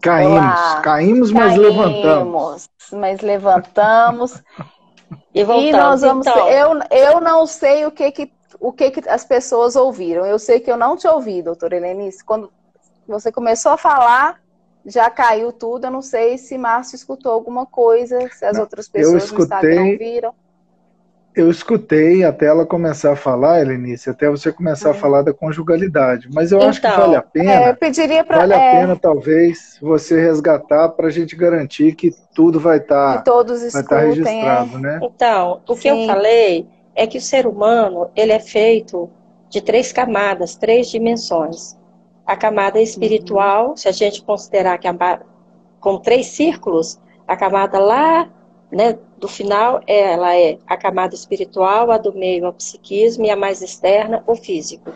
Caímos, Olá. caímos, mas caímos, levantamos. Mas levantamos. e, voltamos, e nós vamos. Então. Eu, eu não sei o que que o que, que as pessoas ouviram. Eu sei que eu não te ouvi, doutora Helenice. Quando você começou a falar, já caiu tudo. Eu não sei se Márcio escutou alguma coisa, se as não, outras pessoas escutei, no Instagram ouviram. Eu escutei até ela começar a falar, Helenice, até você começar a uhum. falar da conjugalidade. Mas eu então, acho que vale a pena. É, pediria pra, vale a é... pena, talvez, você resgatar para a gente garantir que tudo vai estar tá, vai estar tá registrado, é. né? Então, o Sim. que eu falei é que o ser humano ele é feito de três camadas, três dimensões. A camada espiritual, uhum. se a gente considerar que a, com três círculos, a camada lá né, do final, ela é a camada espiritual, a do meio, a psiquismo, e a mais externa, o físico.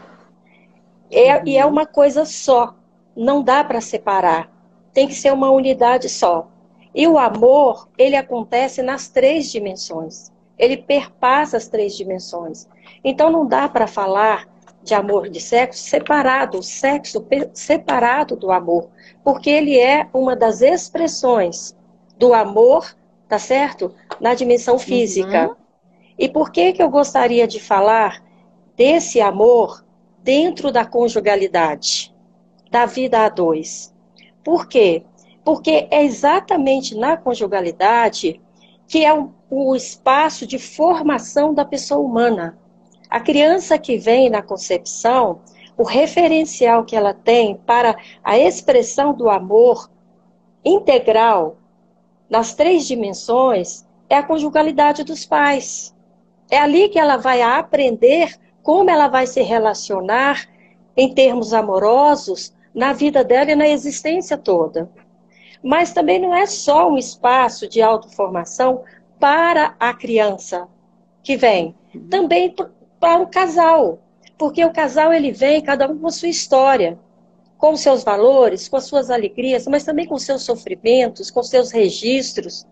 É, uhum. E é uma coisa só, não dá para separar, tem que ser uma unidade só. E o amor, ele acontece nas três dimensões, ele perpassa as três dimensões. Então não dá para falar de amor de sexo separado, o sexo separado do amor, porque ele é uma das expressões do amor tá certo? Na dimensão física. Uhum. E por que que eu gostaria de falar desse amor dentro da conjugalidade, da vida a dois? Por quê? Porque é exatamente na conjugalidade que é o, o espaço de formação da pessoa humana. A criança que vem na concepção, o referencial que ela tem para a expressão do amor integral nas três dimensões é a conjugalidade dos pais. É ali que ela vai aprender como ela vai se relacionar em termos amorosos na vida dela e na existência toda. Mas também não é só um espaço de autoformação para a criança que vem, também para o casal, porque o casal ele vem cada um com a sua história com seus valores, com as suas alegrias, mas também com seus sofrimentos, com seus registros.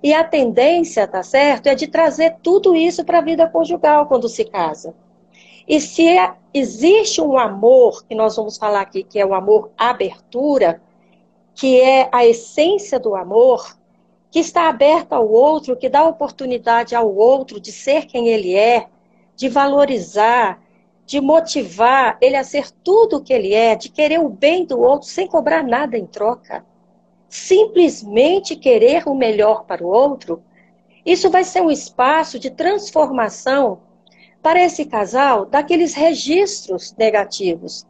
E a tendência, tá certo, é de trazer tudo isso para a vida conjugal quando se casa. E se é, existe um amor, que nós vamos falar aqui, que é o amor abertura, que é a essência do amor, que está aberto ao outro, que dá oportunidade ao outro de ser quem ele é, de valorizar, de motivar ele a ser tudo o que ele é, de querer o bem do outro sem cobrar nada em troca. Simplesmente querer o melhor para o outro, isso vai ser um espaço de transformação para esse casal daqueles registros negativos,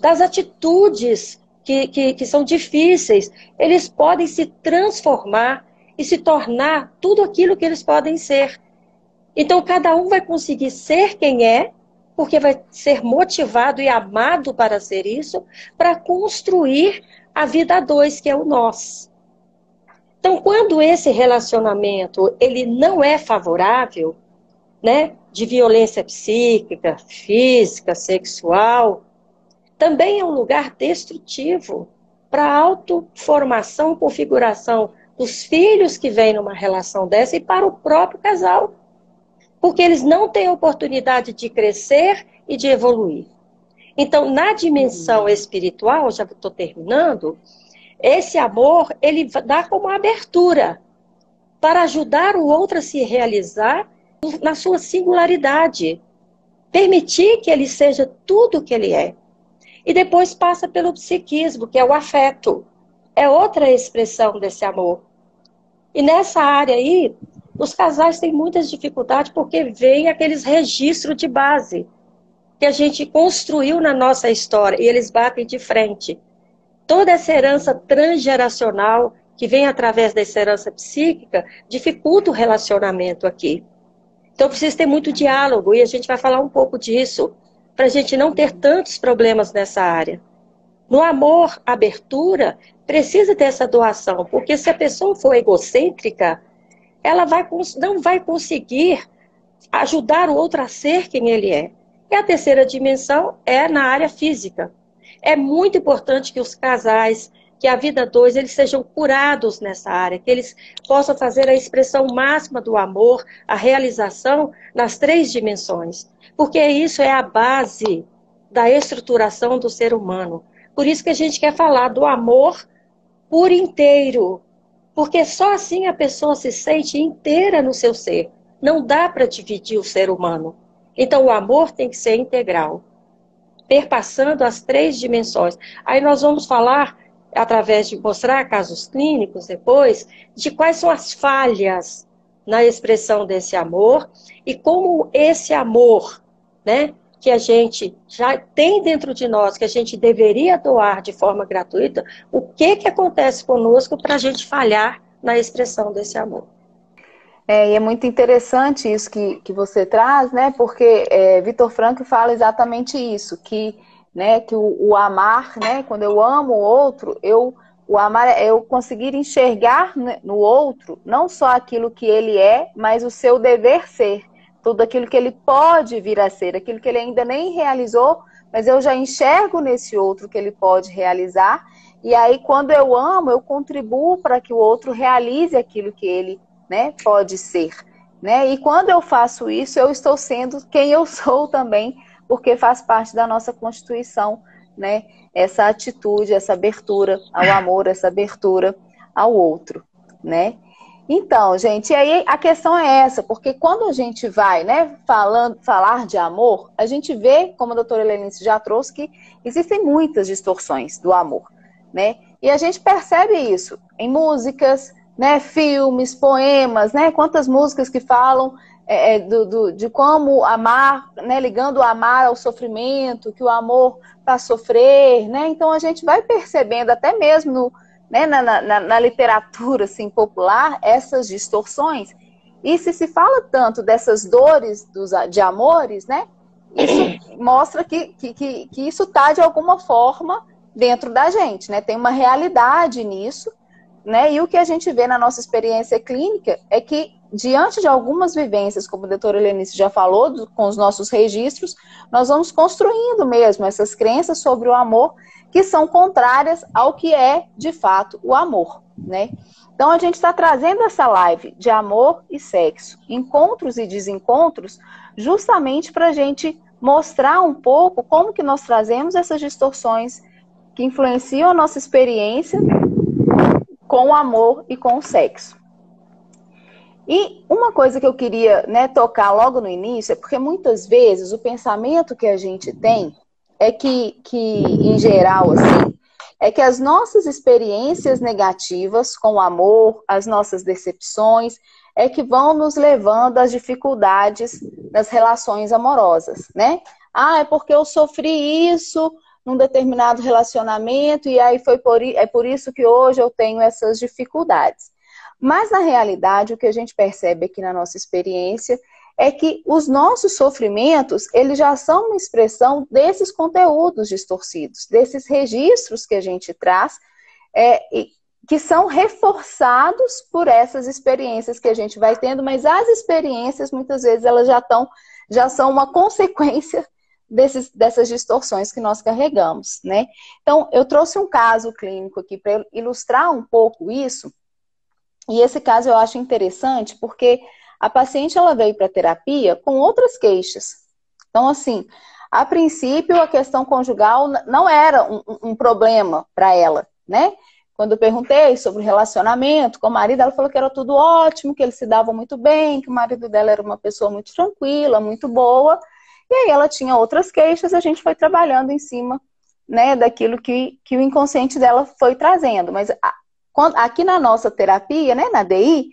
das atitudes que, que, que são difíceis. Eles podem se transformar e se tornar tudo aquilo que eles podem ser. Então, cada um vai conseguir ser quem é porque vai ser motivado e amado para ser isso, para construir a vida a dois, que é o nós. Então, quando esse relacionamento ele não é favorável, né, de violência psíquica, física, sexual, também é um lugar destrutivo para a autoformação, configuração dos filhos que vêm numa relação dessa e para o próprio casal porque eles não têm oportunidade de crescer e de evoluir. Então, na dimensão uhum. espiritual, já estou terminando, esse amor, ele dá como abertura para ajudar o outro a se realizar na sua singularidade. Permitir que ele seja tudo o que ele é. E depois passa pelo psiquismo, que é o afeto. É outra expressão desse amor. E nessa área aí, os casais têm muitas dificuldades porque vem aqueles registros de base que a gente construiu na nossa história e eles batem de frente. Toda essa herança transgeracional que vem através dessa herança psíquica dificulta o relacionamento aqui. Então precisa ter muito diálogo e a gente vai falar um pouco disso para a gente não ter tantos problemas nessa área. No amor, abertura, precisa ter essa doação, porque se a pessoa for egocêntrica, ela vai, não vai conseguir ajudar o outro a ser quem ele é. E a terceira dimensão é na área física. É muito importante que os casais, que a vida dois, eles sejam curados nessa área, que eles possam fazer a expressão máxima do amor, a realização nas três dimensões. Porque isso é a base da estruturação do ser humano. Por isso que a gente quer falar do amor por inteiro. Porque só assim a pessoa se sente inteira no seu ser. Não dá para dividir o ser humano. Então o amor tem que ser integral, perpassando as três dimensões. Aí nós vamos falar, através de mostrar casos clínicos depois, de quais são as falhas na expressão desse amor e como esse amor, né, que a gente já tem dentro de nós, que a gente deveria doar de forma gratuita, o que, que acontece conosco para a gente falhar na expressão desse amor. É, e é muito interessante isso que, que você traz, né? Porque é, Vitor Franco fala exatamente isso, que, né, que o, o, amar, né? Quando eu amo o outro, eu o amar é eu conseguir enxergar no outro não só aquilo que ele é, mas o seu dever ser tudo aquilo que ele pode vir a ser, aquilo que ele ainda nem realizou, mas eu já enxergo nesse outro que ele pode realizar. E aí, quando eu amo, eu contribuo para que o outro realize aquilo que ele né, pode ser. Né? E quando eu faço isso, eu estou sendo quem eu sou também, porque faz parte da nossa constituição, né? Essa atitude, essa abertura ao amor, essa abertura ao outro, né? Então, gente, e aí a questão é essa, porque quando a gente vai, né, falando, falar de amor, a gente vê, como a doutora Helenice já trouxe, que existem muitas distorções do amor, né? E a gente percebe isso em músicas, né, filmes, poemas, né? Quantas músicas que falam é, é do, do, de como amar, né, ligando o amar ao sofrimento, que o amor para sofrer, né? Então a gente vai percebendo até mesmo no, né, na, na, na, literatura assim, popular essas distorções. E se se fala tanto dessas dores dos, de amores, né, isso mostra que, que, que, que isso está de alguma forma dentro da gente, né? Tem uma realidade nisso, né? E o que a gente vê na nossa experiência clínica é que, diante de algumas vivências, como a doutora Helenice já falou, do, com os nossos registros, nós vamos construindo mesmo essas crenças sobre o amor que são contrárias ao que é, de fato, o amor, né? Então, a gente está trazendo essa live de amor e sexo, encontros e desencontros, justamente para a gente mostrar um pouco como que nós trazemos essas distorções que influenciam a nossa experiência com o amor e com o sexo. E uma coisa que eu queria né, tocar logo no início é porque muitas vezes o pensamento que a gente tem é que, que, em geral, assim, é que as nossas experiências negativas com o amor, as nossas decepções, é que vão nos levando às dificuldades nas relações amorosas, né? Ah, é porque eu sofri isso num determinado relacionamento e aí foi por, é por isso que hoje eu tenho essas dificuldades. Mas na realidade, o que a gente percebe aqui na nossa experiência é que os nossos sofrimentos, eles já são uma expressão desses conteúdos distorcidos, desses registros que a gente traz, é, que são reforçados por essas experiências que a gente vai tendo, mas as experiências, muitas vezes, elas já estão, já são uma consequência desses, dessas distorções que nós carregamos, né? Então, eu trouxe um caso clínico aqui para ilustrar um pouco isso, e esse caso eu acho interessante porque a paciente ela veio para terapia com outras queixas. Então, assim, a princípio a questão conjugal não era um, um problema para ela, né? Quando eu perguntei sobre relacionamento com o marido, ela falou que era tudo ótimo, que eles se davam muito bem, que o marido dela era uma pessoa muito tranquila, muito boa. E aí ela tinha outras queixas, a gente foi trabalhando em cima né, daquilo que, que o inconsciente dela foi trazendo. Mas a, quando, aqui na nossa terapia, né, na DI,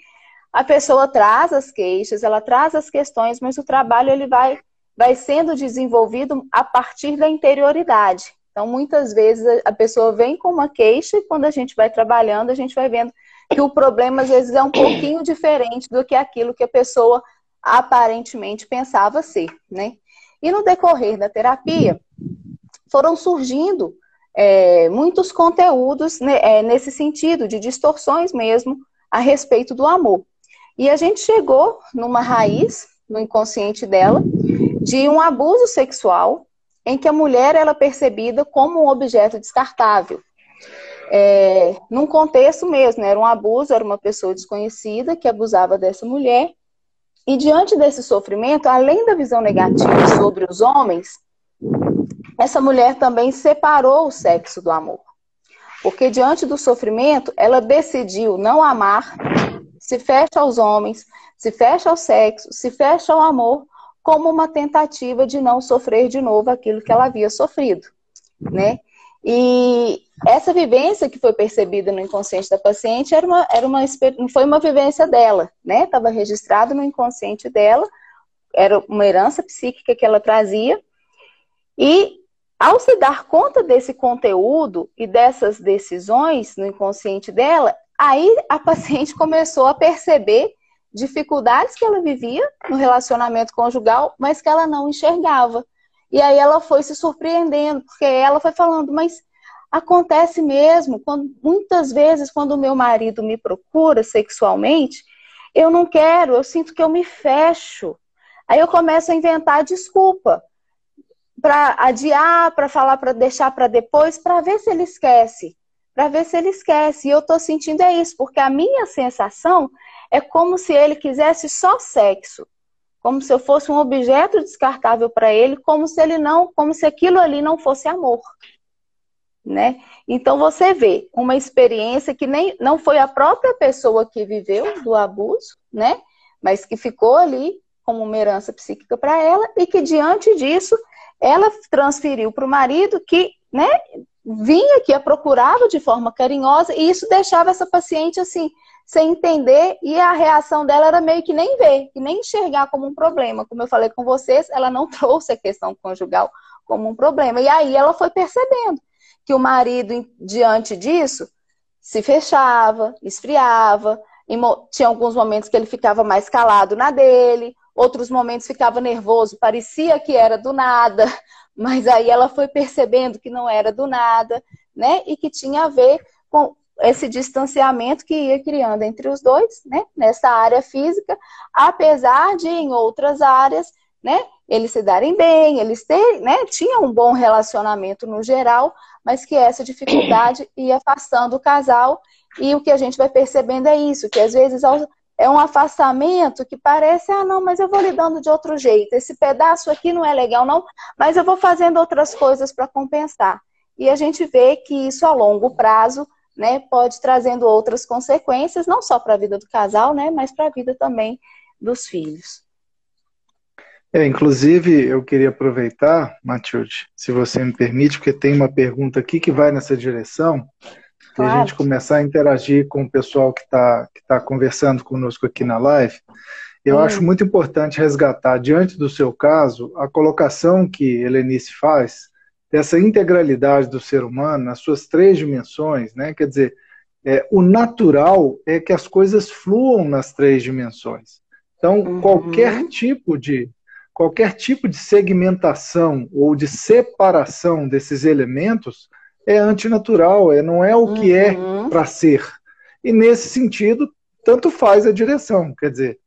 a pessoa traz as queixas, ela traz as questões, mas o trabalho ele vai, vai sendo desenvolvido a partir da interioridade. Então, muitas vezes a pessoa vem com uma queixa e quando a gente vai trabalhando, a gente vai vendo que o problema às vezes é um pouquinho diferente do que aquilo que a pessoa aparentemente pensava ser, né? E no decorrer da terapia, foram surgindo é, muitos conteúdos né, é, nesse sentido, de distorções mesmo a respeito do amor. E a gente chegou numa raiz, no inconsciente dela, de um abuso sexual em que a mulher era é percebida como um objeto descartável. É, num contexto mesmo, era um abuso, era uma pessoa desconhecida que abusava dessa mulher. E diante desse sofrimento, além da visão negativa sobre os homens, essa mulher também separou o sexo do amor. Porque diante do sofrimento, ela decidiu não amar, se fecha aos homens, se fecha ao sexo, se fecha ao amor, como uma tentativa de não sofrer de novo aquilo que ela havia sofrido, né? E essa vivência que foi percebida no inconsciente da paciente era uma, era uma foi uma vivência dela, né? Estava registrado no inconsciente dela, era uma herança psíquica que ela trazia. E ao se dar conta desse conteúdo e dessas decisões no inconsciente dela, aí a paciente começou a perceber dificuldades que ela vivia no relacionamento conjugal, mas que ela não enxergava. E aí ela foi se surpreendendo, porque ela foi falando, mas acontece mesmo, quando, muitas vezes quando o meu marido me procura sexualmente, eu não quero, eu sinto que eu me fecho. Aí eu começo a inventar desculpa para adiar, para falar, para deixar para depois, para ver se ele esquece. Para ver se ele esquece. E eu estou sentindo é isso, porque a minha sensação é como se ele quisesse só sexo, como se eu fosse um objeto descartável para ele, como se ele não, como se aquilo ali não fosse amor. Né? Então você vê uma experiência que nem não foi a própria pessoa que viveu do abuso, né? Mas que ficou ali como uma herança psíquica para ela e que diante disso ela transferiu para o marido que, né, vinha que a procurava de forma carinhosa e isso deixava essa paciente assim sem entender, e a reação dela era meio que nem ver, que nem enxergar como um problema. Como eu falei com vocês, ela não trouxe a questão conjugal como um problema. E aí ela foi percebendo que o marido, diante disso, se fechava, esfriava, tinha alguns momentos que ele ficava mais calado na dele, outros momentos ficava nervoso, parecia que era do nada, mas aí ela foi percebendo que não era do nada, né? E que tinha a ver com esse distanciamento que ia criando entre os dois, né, nessa área física, apesar de em outras áreas, né, eles se darem bem, eles terem, né, tinham um bom relacionamento no geral, mas que essa dificuldade ia afastando o casal. E o que a gente vai percebendo é isso, que às vezes é um afastamento que parece, ah, não, mas eu vou lidando de outro jeito, esse pedaço aqui não é legal não, mas eu vou fazendo outras coisas para compensar. E a gente vê que isso a longo prazo né, pode trazendo outras consequências, não só para a vida do casal, né, mas para a vida também dos filhos. É, inclusive, eu queria aproveitar, Matilde, se você me permite, porque tem uma pergunta aqui que vai nessa direção, claro. e a gente começar a interagir com o pessoal que está que tá conversando conosco aqui na live. Eu hum. acho muito importante resgatar, diante do seu caso, a colocação que Helenice faz dessa integralidade do ser humano nas suas três dimensões, né? Quer dizer, é, o natural é que as coisas fluam nas três dimensões. Então, uhum. qualquer tipo de qualquer tipo de segmentação ou de separação desses elementos é antinatural, é, não é o que é uhum. é para ser. E nesse sentido, tanto faz a direção. Quer dizer,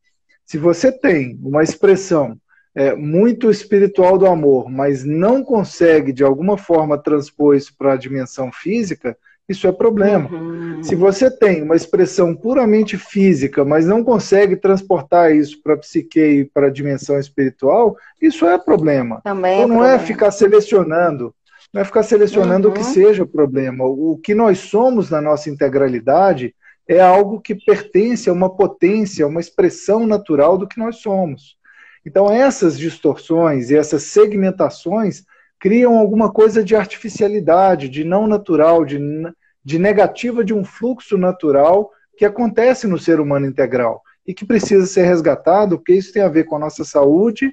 se você tem uma expressão é, muito espiritual do amor, mas não consegue de alguma forma transpor isso para a dimensão física, isso é problema. Uhum. Se você tem uma expressão puramente física, mas não consegue transportar isso para a psique e para a dimensão espiritual, isso é problema. Também é então não é problema. é ficar selecionando, não é ficar selecionando uhum. o que uhum. seja o problema. O que nós somos na nossa integralidade é algo que pertence a uma potência, uma expressão natural do que nós somos. Então, essas distorções e essas segmentações criam alguma coisa de artificialidade, de não natural, de, de negativa de um fluxo natural que acontece no ser humano integral e que precisa ser resgatado, porque isso tem a ver com a nossa saúde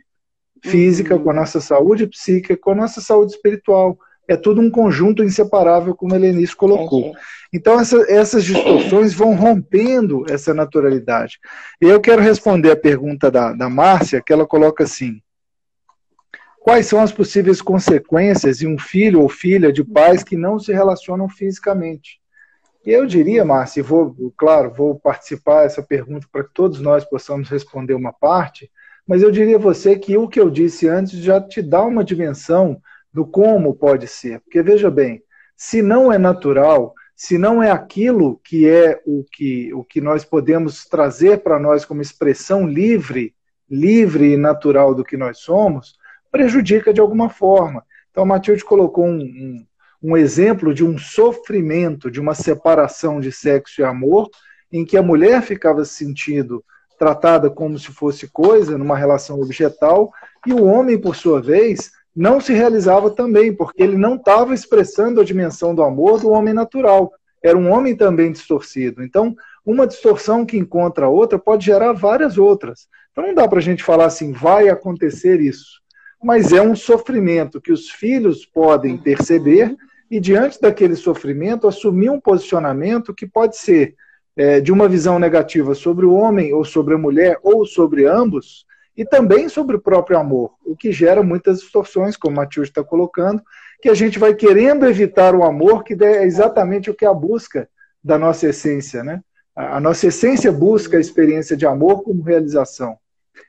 física, uhum. com a nossa saúde psíquica, com a nossa saúde espiritual é tudo um conjunto inseparável, como a Helenice colocou. Então, essa, essas distorções vão rompendo essa naturalidade. E eu quero responder a pergunta da, da Márcia, que ela coloca assim: Quais são as possíveis consequências de um filho ou filha de pais que não se relacionam fisicamente? E eu diria, Márcia, vou, claro, vou participar dessa pergunta para que todos nós possamos responder uma parte, mas eu diria a você que o que eu disse antes já te dá uma dimensão do como pode ser. Porque veja bem, se não é natural, se não é aquilo que é o que, o que nós podemos trazer para nós como expressão livre, livre e natural do que nós somos, prejudica de alguma forma. Então, Matilde colocou um, um, um exemplo de um sofrimento, de uma separação de sexo e amor, em que a mulher ficava se sentindo tratada como se fosse coisa, numa relação objetal, e o homem, por sua vez, não se realizava também, porque ele não estava expressando a dimensão do amor do homem natural. Era um homem também distorcido. Então, uma distorção que encontra a outra pode gerar várias outras. Então, não dá para a gente falar assim, vai acontecer isso. Mas é um sofrimento que os filhos podem perceber e, diante daquele sofrimento, assumir um posicionamento que pode ser é, de uma visão negativa sobre o homem ou sobre a mulher ou sobre ambos, e também sobre o próprio amor, o que gera muitas distorções, como o Matheus está colocando, que a gente vai querendo evitar o amor, que é exatamente o que é a busca da nossa essência, né? A nossa essência busca a experiência de amor como realização.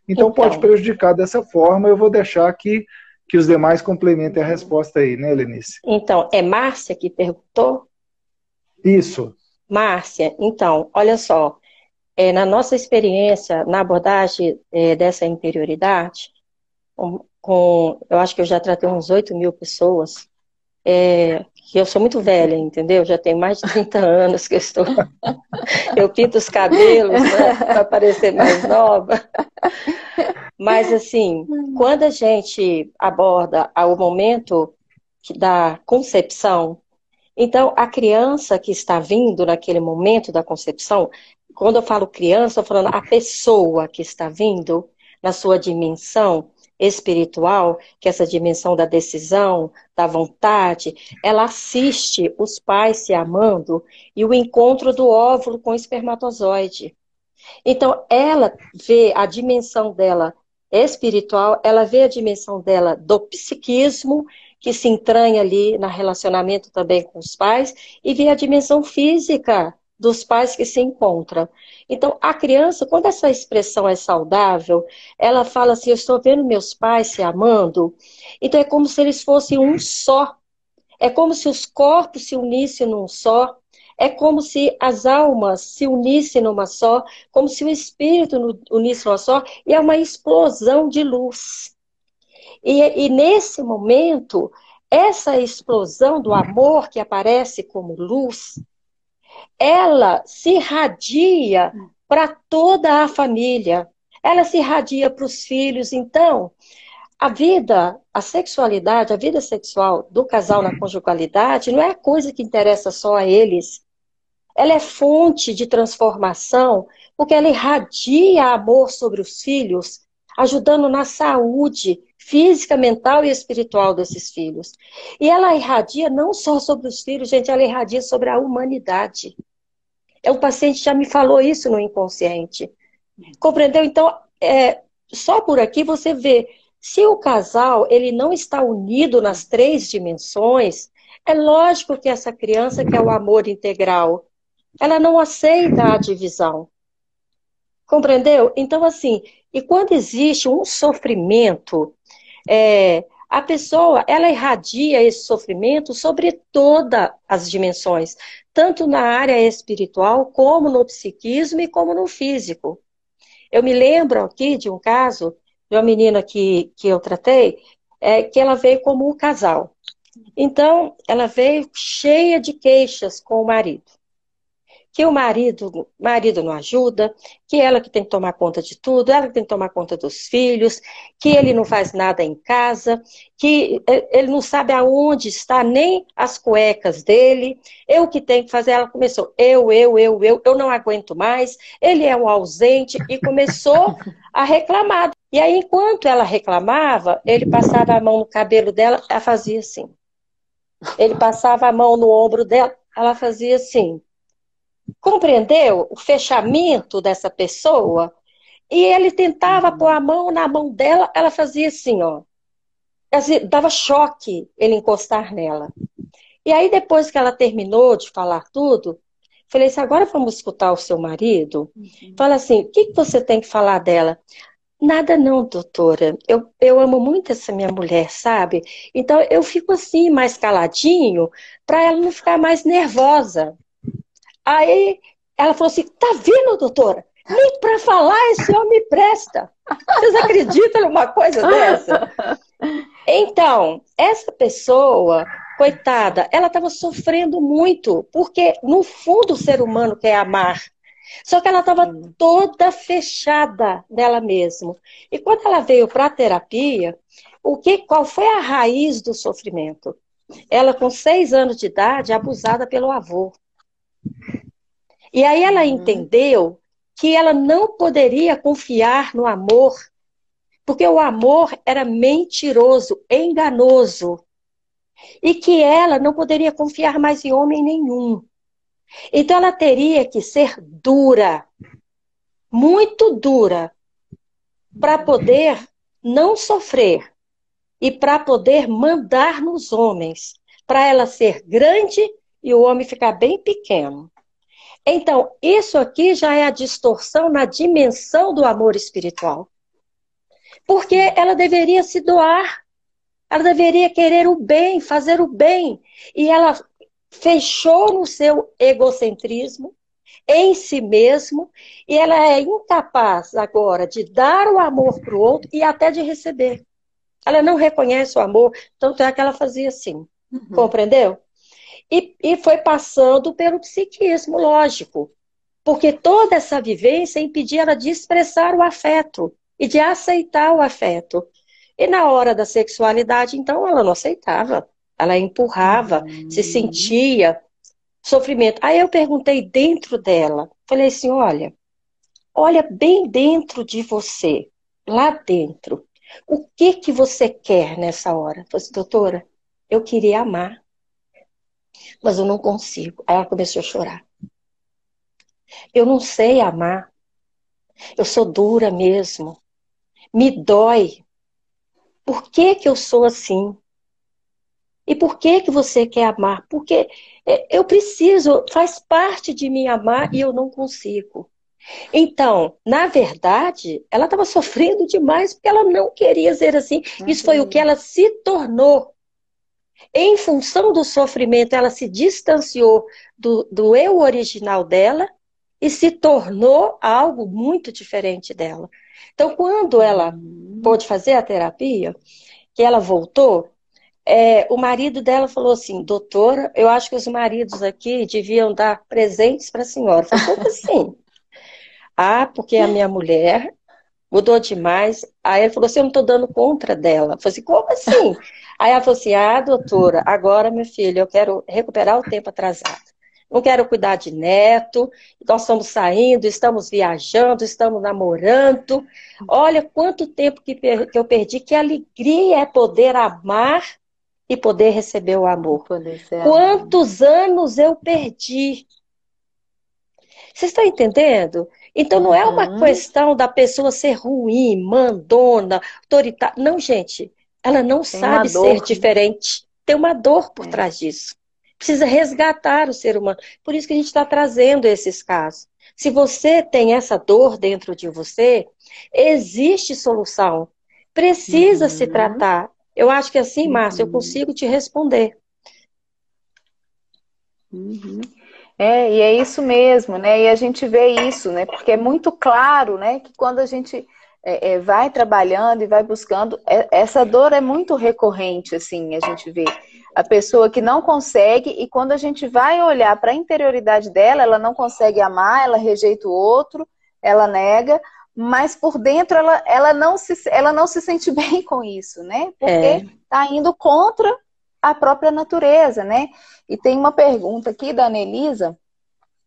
Então, então pode prejudicar dessa forma, eu vou deixar que, que os demais complementem a resposta aí, né, Lenice? Então, é Márcia que perguntou? Isso. Márcia, então, olha só, é, na nossa experiência, na abordagem é, dessa interioridade, com, com, eu acho que eu já tratei uns 8 mil pessoas, é, que eu sou muito velha, entendeu? Já tenho mais de 30 anos que eu estou. Eu pinto os cabelos né, para parecer mais nova. Mas, assim, quando a gente aborda o momento da concepção, então a criança que está vindo naquele momento da concepção, quando eu falo criança, estou falando a pessoa que está vindo na sua dimensão espiritual, que é essa dimensão da decisão, da vontade, ela assiste os pais se amando e o encontro do óvulo com o espermatozoide. Então, ela vê a dimensão dela espiritual, ela vê a dimensão dela do psiquismo, que se entranha ali no relacionamento também com os pais, e vê a dimensão física dos pais que se encontram. Então, a criança, quando essa expressão é saudável, ela fala assim: Eu estou vendo meus pais se amando. Então, é como se eles fossem um só. É como se os corpos se unissem num só. É como se as almas se unissem numa só, como se o espírito unisse numa só, e é uma explosão de luz. E, e nesse momento, essa explosão do amor que aparece como luz, ela se irradia para toda a família, ela se irradia para os filhos. Então, a vida, a sexualidade, a vida sexual do casal na conjugalidade não é coisa que interessa só a eles. Ela é fonte de transformação, porque ela irradia amor sobre os filhos, ajudando na saúde física, mental e espiritual desses filhos. E ela irradia não só sobre os filhos, gente, ela irradia sobre a humanidade. É, o paciente já me falou isso no inconsciente. Compreendeu? Então, é, só por aqui você vê, se o casal ele não está unido nas três dimensões, é lógico que essa criança que é o amor integral, ela não aceita a divisão. Compreendeu? Então, assim, e quando existe um sofrimento, é, a pessoa ela irradia esse sofrimento sobre todas as dimensões, tanto na área espiritual, como no psiquismo e como no físico. Eu me lembro aqui de um caso de uma menina que, que eu tratei, é, que ela veio como um casal. Então, ela veio cheia de queixas com o marido que o marido, marido não ajuda, que ela que tem que tomar conta de tudo, ela que tem que tomar conta dos filhos, que ele não faz nada em casa, que ele não sabe aonde está nem as cuecas dele, eu que tenho que fazer. Ela começou, eu, eu, eu, eu, eu não aguento mais, ele é um ausente, e começou a reclamar. E aí, enquanto ela reclamava, ele passava a mão no cabelo dela, ela fazia assim. Ele passava a mão no ombro dela, ela fazia assim. Compreendeu o fechamento dessa pessoa? E ele tentava pôr a mão na mão dela, ela fazia assim, ó. Dava choque ele encostar nela. E aí, depois que ela terminou de falar tudo, falei assim: agora vamos escutar o seu marido? Uhum. Fala assim: o que, que você tem que falar dela? Nada não, doutora. Eu, eu amo muito essa minha mulher, sabe? Então eu fico assim, mais caladinho, para ela não ficar mais nervosa. Aí ela falou assim: tá vendo, doutora? Nem para falar esse homem presta. Vocês acreditam numa coisa dessa? Então, essa pessoa, coitada, ela estava sofrendo muito, porque no fundo o ser humano quer amar. Só que ela estava toda fechada nela mesma. E quando ela veio para a terapia, o que, qual foi a raiz do sofrimento? Ela, com seis anos de idade, abusada pelo avô. E aí ela uhum. entendeu que ela não poderia confiar no amor, porque o amor era mentiroso, enganoso, e que ela não poderia confiar mais em homem nenhum. Então ela teria que ser dura, muito dura, para poder não sofrer e para poder mandar nos homens, para ela ser grande e o homem ficar bem pequeno. Então, isso aqui já é a distorção na dimensão do amor espiritual. Porque ela deveria se doar, ela deveria querer o bem, fazer o bem. E ela fechou no seu egocentrismo, em si mesmo, e ela é incapaz agora de dar o amor para o outro e até de receber. Ela não reconhece o amor, tanto é que ela fazia assim. Uhum. Compreendeu? E, e foi passando pelo psiquismo, lógico. Porque toda essa vivência impedia ela de expressar o afeto e de aceitar o afeto. E na hora da sexualidade, então, ela não aceitava. Ela empurrava, uhum. se sentia sofrimento. Aí eu perguntei dentro dela, falei assim: olha, olha bem dentro de você, lá dentro. O que que você quer nessa hora? Eu falei assim, doutora, eu queria amar, mas eu não consigo. Aí ela começou a chorar. Eu não sei amar. Eu sou dura mesmo. Me dói. Por que que eu sou assim? E por que que você quer amar? Porque é, eu preciso, faz parte de mim amar e eu não consigo. Então, na verdade, ela estava sofrendo demais porque ela não queria ser assim. Isso foi o que ela se tornou. Em função do sofrimento, ela se distanciou do, do eu original dela e se tornou algo muito diferente dela. Então, quando ela pôde fazer a terapia, que ela voltou, é, o marido dela falou assim, doutora, eu acho que os maridos aqui deviam dar presentes para a senhora. Eu falei, como assim? ah, porque a minha mulher mudou demais. Aí ele falou assim, eu não estou dando conta dela. Eu falei assim, como assim? Aí ela falou assim, ah, doutora, agora, meu filho, eu quero recuperar o tempo atrasado. Não quero cuidar de neto, nós estamos saindo, estamos viajando, estamos namorando. Olha quanto tempo que, que eu perdi, que alegria é poder amar e poder receber o amor. Quantos anos eu perdi? Vocês estão entendendo? Então não é uma uhum. questão da pessoa ser ruim, mandona, autoritária. Não, gente. Ela não Tem sabe ser diferente. Tem uma dor por é. trás disso. Precisa resgatar o ser humano. Por isso que a gente está trazendo esses casos. Se você tem essa dor dentro de você, existe solução. Precisa uhum. se tratar. Eu acho que assim, Márcia, uhum. eu consigo te responder. Uhum. É, e é isso mesmo, né? E a gente vê isso, né? Porque é muito claro, né? Que quando a gente é, é, vai trabalhando e vai buscando, é, essa dor é muito recorrente, assim, a gente vê. A pessoa que não consegue, e quando a gente vai olhar para a interioridade dela, ela não consegue amar, ela rejeita o outro, ela nega, mas por dentro ela, ela, não, se, ela não se sente bem com isso, né? Porque está é. indo contra a própria natureza, né? E tem uma pergunta aqui da Anelisa,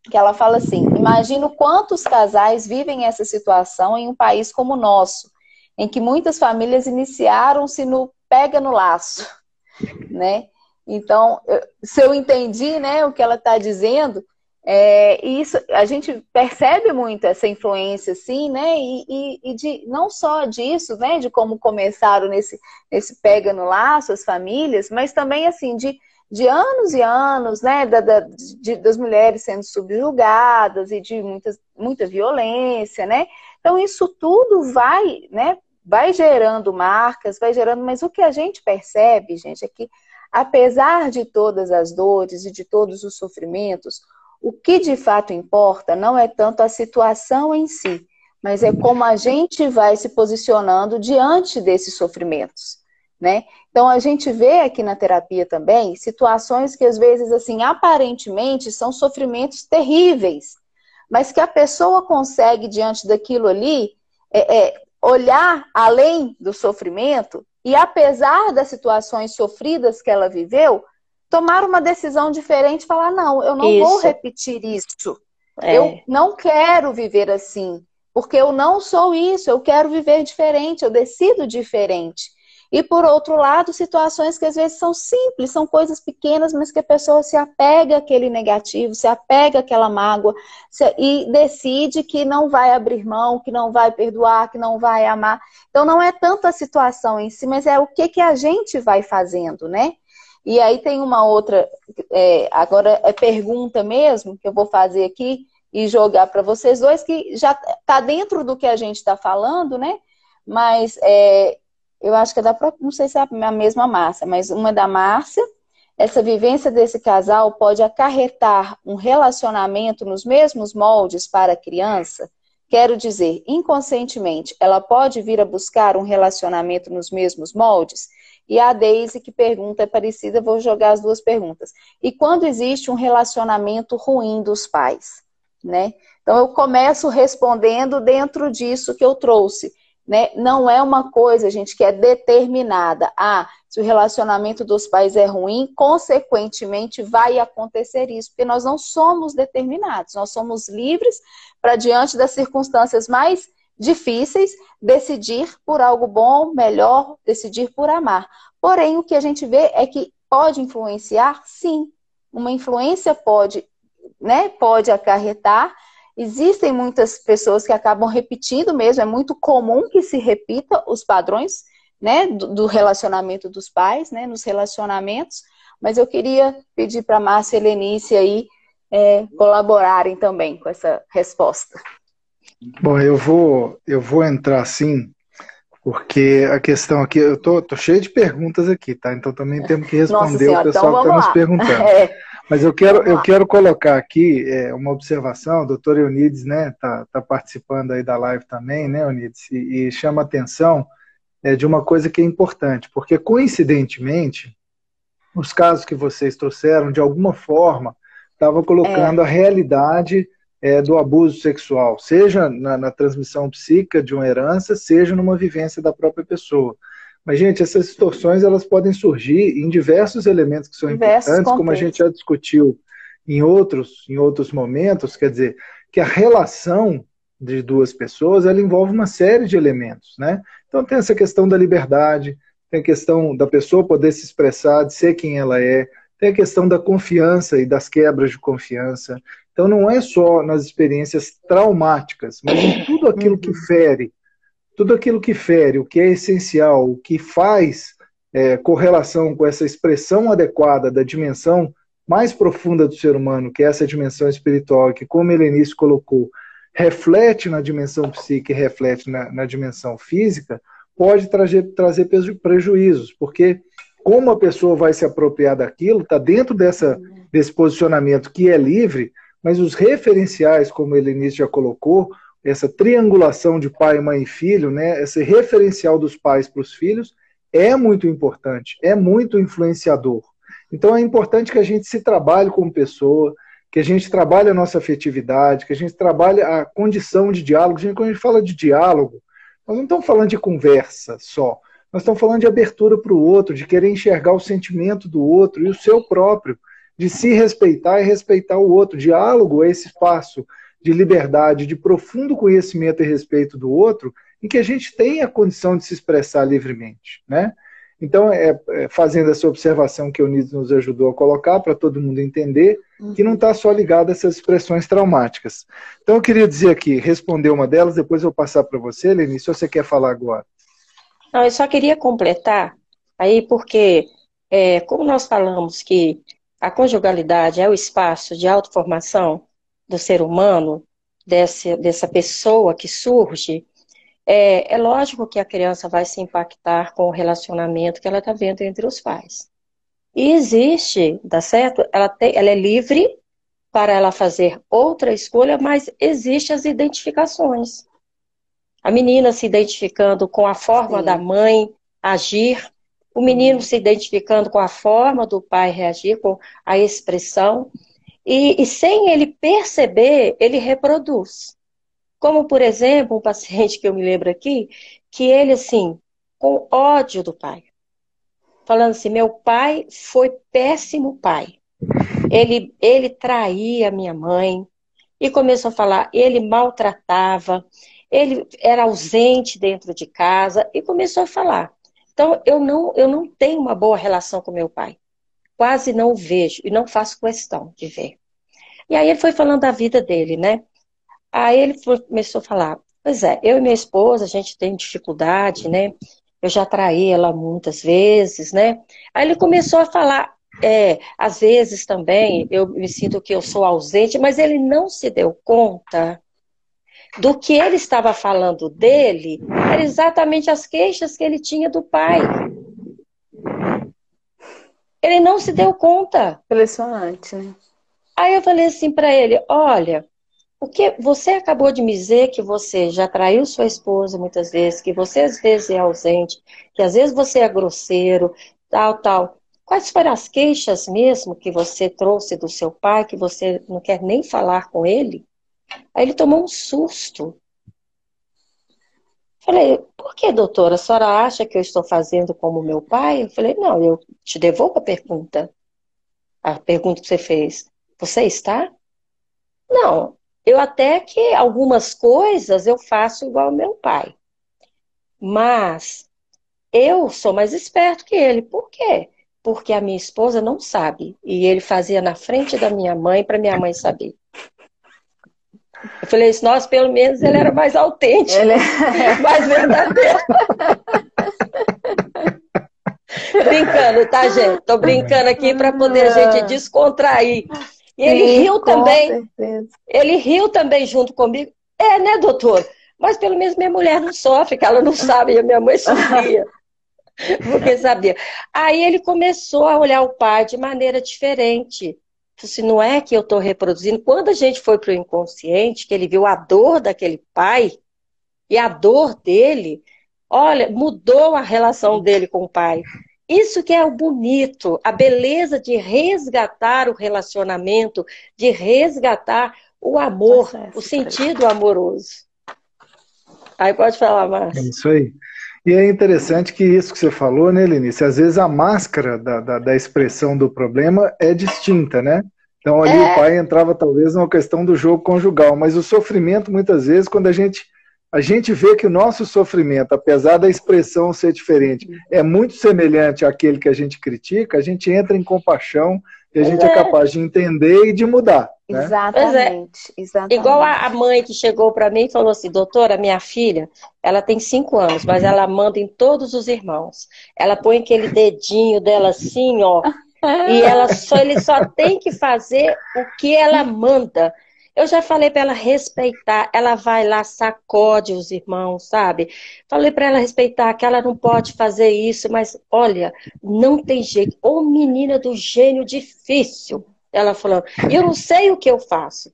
que ela fala assim: imagino quantos casais vivem essa situação em um país como o nosso, em que muitas famílias iniciaram-se no pega no laço, né? Então, se eu entendi, né, o que ela está dizendo, é, isso a gente percebe muito essa influência, assim, né? E, e, e, de não só disso, né? De como começaram nesse, nesse pega no laço as famílias, mas também assim de, de anos e anos, né? Da, da de, das mulheres sendo subjugadas e de muitas, muita violência, né? Então isso tudo vai, né? Vai gerando marcas, vai gerando, mas o que a gente percebe, gente, é que apesar de todas as dores e de todos os sofrimentos, o que de fato importa não é tanto a situação em si, mas é como a gente vai se posicionando diante desses sofrimentos. Né? Então a gente vê aqui na terapia também situações que às vezes assim aparentemente são sofrimentos terríveis, mas que a pessoa consegue diante daquilo ali é, é, olhar além do sofrimento e apesar das situações sofridas que ela viveu, tomar uma decisão diferente, falar não, eu não isso. vou repetir isso, é. eu não quero viver assim, porque eu não sou isso, eu quero viver diferente, eu decido diferente. E por outro lado, situações que às vezes são simples, são coisas pequenas, mas que a pessoa se apega àquele negativo, se apega àquela mágoa se, e decide que não vai abrir mão, que não vai perdoar, que não vai amar. Então não é tanto a situação em si, mas é o que, que a gente vai fazendo, né? E aí tem uma outra, é, agora é pergunta mesmo, que eu vou fazer aqui e jogar para vocês dois, que já está dentro do que a gente está falando, né? Mas é, eu acho que é da própria, não sei se é a mesma Márcia, mas uma da Márcia. Essa vivência desse casal pode acarretar um relacionamento nos mesmos moldes para a criança? Quero dizer, inconscientemente, ela pode vir a buscar um relacionamento nos mesmos moldes? E a Daisy, que pergunta é parecida, vou jogar as duas perguntas. E quando existe um relacionamento ruim dos pais? Né? Então, eu começo respondendo dentro disso que eu trouxe né? Não é uma coisa, gente, que é determinada. Ah, se o relacionamento dos pais é ruim, consequentemente vai acontecer isso, porque nós não somos determinados, nós somos livres para, diante das circunstâncias mais difíceis, decidir por algo bom, melhor, decidir por amar. Porém, o que a gente vê é que pode influenciar, sim. Uma influência pode, né, pode acarretar Existem muitas pessoas que acabam repetindo mesmo, é muito comum que se repita os padrões né, do, do relacionamento dos pais, né, nos relacionamentos, mas eu queria pedir para a Márcia e Helenice aí é, colaborarem também com essa resposta. Bom, eu vou, eu vou entrar sim, porque a questão aqui, eu tô, tô cheio de perguntas aqui, tá? Então também temos que responder senhora, o pessoal então que está nos perguntando. É. Mas eu quero, eu quero colocar aqui é, uma observação, o doutor Eunides né, tá, tá participando aí da live também, né, Eunides, e, e chama atenção é, de uma coisa que é importante, porque coincidentemente, os casos que vocês trouxeram, de alguma forma, estavam colocando é. a realidade é, do abuso sexual, seja na, na transmissão psíquica de uma herança, seja numa vivência da própria pessoa. Mas, gente, essas distorções elas podem surgir em diversos elementos que são diversos importantes, contextos. como a gente já discutiu em outros, em outros momentos, quer dizer, que a relação de duas pessoas ela envolve uma série de elementos, né? Então tem essa questão da liberdade, tem a questão da pessoa poder se expressar, de ser quem ela é, tem a questão da confiança e das quebras de confiança. Então não é só nas experiências traumáticas, mas em tudo aquilo que uhum. fere tudo aquilo que fere, o que é essencial, o que faz é, correlação com essa expressão adequada da dimensão mais profunda do ser humano, que é essa dimensão espiritual, que, como Helenice colocou, reflete na dimensão psíquica e reflete na, na dimensão física, pode trazer, trazer prejuízos, porque como a pessoa vai se apropriar daquilo, está dentro dessa, desse posicionamento que é livre, mas os referenciais, como Helenice já colocou, essa triangulação de pai, mãe e filho, né, esse referencial dos pais para os filhos, é muito importante, é muito influenciador. Então é importante que a gente se trabalhe como pessoa, que a gente trabalhe a nossa afetividade, que a gente trabalhe a condição de diálogo. Gente, quando a gente fala de diálogo, nós não estamos falando de conversa só. Nós estamos falando de abertura para o outro, de querer enxergar o sentimento do outro e o seu próprio, de se respeitar e respeitar o outro. Diálogo é esse espaço de liberdade, de profundo conhecimento e respeito do outro, em que a gente tem a condição de se expressar livremente, né? Então, é, é fazendo essa observação que o Nides nos ajudou a colocar, para todo mundo entender, que não está só ligado a essas expressões traumáticas. Então, eu queria dizer aqui, responder uma delas, depois eu vou passar para você, Leni, se você quer falar agora. Não, eu só queria completar aí, porque, é, como nós falamos que a conjugalidade é o espaço de autoformação, do ser humano, desse, dessa pessoa que surge, é, é lógico que a criança vai se impactar com o relacionamento que ela está vendo entre os pais. E existe, dá certo? Ela, tem, ela é livre para ela fazer outra escolha, mas existe as identificações. A menina se identificando com a forma Sim. da mãe agir, o menino se identificando com a forma do pai reagir, com a expressão, e, e sem ele perceber, ele reproduz. Como, por exemplo, um paciente que eu me lembro aqui, que ele, assim, com ódio do pai, falando assim: meu pai foi péssimo pai. Ele, ele traía minha mãe, e começou a falar, ele maltratava, ele era ausente dentro de casa e começou a falar. Então, eu não, eu não tenho uma boa relação com meu pai. Quase não o vejo e não faço questão de ver. E aí ele foi falando da vida dele, né? Aí ele começou a falar: Pois é, eu e minha esposa, a gente tem dificuldade, né? Eu já traí ela muitas vezes, né? Aí ele começou a falar é, às vezes também eu me sinto que eu sou ausente, mas ele não se deu conta do que ele estava falando dele, era exatamente as queixas que ele tinha do pai. Ele não se deu conta. Impressionante, né? Aí eu falei assim para ele: olha, o que você acabou de me dizer que você já traiu sua esposa muitas vezes, que você às vezes é ausente, que às vezes você é grosseiro, tal, tal. Quais foram as queixas mesmo que você trouxe do seu pai, que você não quer nem falar com ele? Aí ele tomou um susto. Falei, por que, doutora? A senhora acha que eu estou fazendo como meu pai? Eu falei, não, eu te devolvo a pergunta. A pergunta que você fez. Você está? Não, eu até que algumas coisas eu faço igual meu pai. Mas eu sou mais esperto que ele. Por quê? porque a minha esposa não sabe. E ele fazia na frente da minha mãe para minha mãe saber. Eu falei isso, nós pelo menos ele era mais autêntico, ele... É mais verdadeiro. brincando, tá, gente? Tô brincando aqui para poder a gente ah. descontrair. E ele Sim, riu também. Certeza. Ele riu também junto comigo. É, né, doutor? Mas pelo menos minha mulher não sofre, que ela não sabe, e a minha mãe sofria. porque sabia. Aí ele começou a olhar o pai de maneira diferente. Se não é que eu estou reproduzindo. Quando a gente foi para o inconsciente, que ele viu a dor daquele pai e a dor dele, olha, mudou a relação dele com o pai. Isso que é o bonito, a beleza de resgatar o relacionamento, de resgatar o amor, o sentido amoroso. Aí pode falar, Márcio. É isso aí. E é interessante que isso que você falou, né, Lenice? Às vezes a máscara da, da, da expressão do problema é distinta, né? Então ali é. o pai entrava talvez numa questão do jogo conjugal, mas o sofrimento muitas vezes quando a gente a gente vê que o nosso sofrimento, apesar da expressão ser diferente, é muito semelhante àquele que a gente critica, a gente entra em compaixão e a gente é. é capaz de entender e de mudar. Né? Exatamente, é. exatamente. Igual a mãe que chegou para mim e falou assim, doutora, minha filha, ela tem cinco anos, mas ela manda em todos os irmãos. Ela põe aquele dedinho dela assim, ó, e ela só, ele só tem que fazer o que ela manda. Eu já falei para ela respeitar, ela vai lá, sacode os irmãos, sabe? Falei para ela respeitar que ela não pode fazer isso, mas olha, não tem jeito. Ô menina do gênio difícil, ela falou, eu não sei o que eu faço.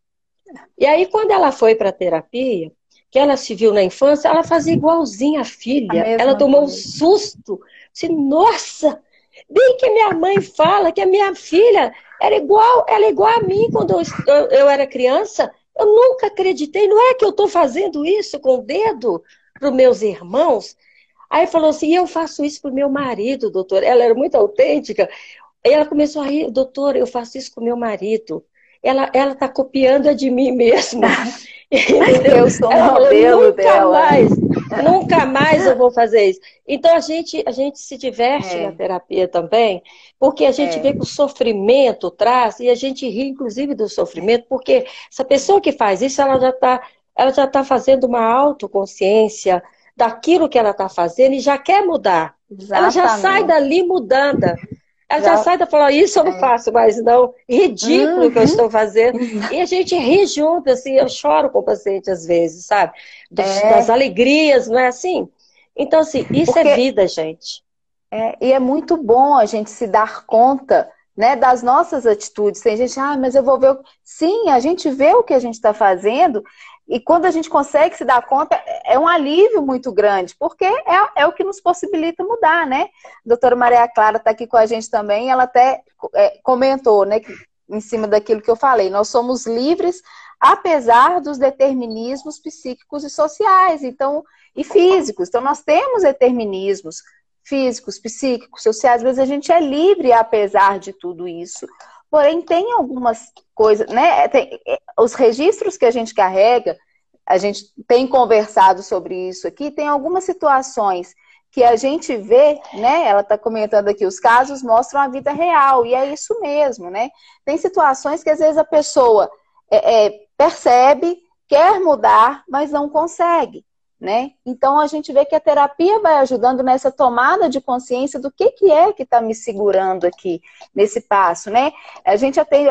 E aí, quando ela foi para terapia, que ela se viu na infância, ela fazia igualzinha a filha. A ela tomou coisa. um susto. Disse, nossa, bem que minha mãe fala que a minha filha era igual, ela é igual a mim quando eu, eu era criança. Eu nunca acreditei, não é que eu estou fazendo isso com o dedo para os meus irmãos? Aí falou assim, eu faço isso para o meu marido, doutor. Ela era muito autêntica. Aí ela começou a rir, doutor, eu faço isso com meu marido. Ela ela está copiando a de mim mesma. eu sou o modelo nunca dela. Mais, nunca mais eu vou fazer isso. Então a gente, a gente se diverte é. na terapia também, porque a gente é. vê que o sofrimento traz, e a gente ri, inclusive, do sofrimento, porque essa pessoa que faz isso, ela já está ela já tá fazendo uma autoconsciência daquilo que ela está fazendo e já quer mudar. Exatamente. Ela já sai dali mudando. Ela já, já sai da falar, isso eu não é. faço mais, não. Ridículo uhum. que eu uhum. estou fazendo. E a gente ri junto, assim, eu choro com o paciente às vezes, sabe? Dos, é. Das alegrias, não é assim? Então, assim, isso é Porque... é vida, gente. É, e é muito bom a gente se dar conta né, das nossas atitudes. Tem gente, ah, mas eu vou ver. Sim, a gente vê o que a gente está fazendo e quando a gente consegue se dar conta, é um alívio muito grande, porque é, é o que nos possibilita mudar, né? A doutora Maria Clara está aqui com a gente também, ela até é, comentou, né, que, em cima daquilo que eu falei, nós somos livres apesar dos determinismos psíquicos e sociais, então, e físicos. Então, nós temos determinismos físicos, psíquicos, sociais, vezes a gente é livre apesar de tudo isso. Porém, tem algumas coisas, né? Tem, é, os registros que a gente carrega, a gente tem conversado sobre isso aqui, tem algumas situações que a gente vê, né? Ela está comentando aqui, os casos mostram a vida real, e é isso mesmo, né? Tem situações que às vezes a pessoa é, é, percebe, quer mudar, mas não consegue né? Então a gente vê que a terapia vai ajudando nessa tomada de consciência do que, que é que está me segurando aqui nesse passo, né? A gente atende,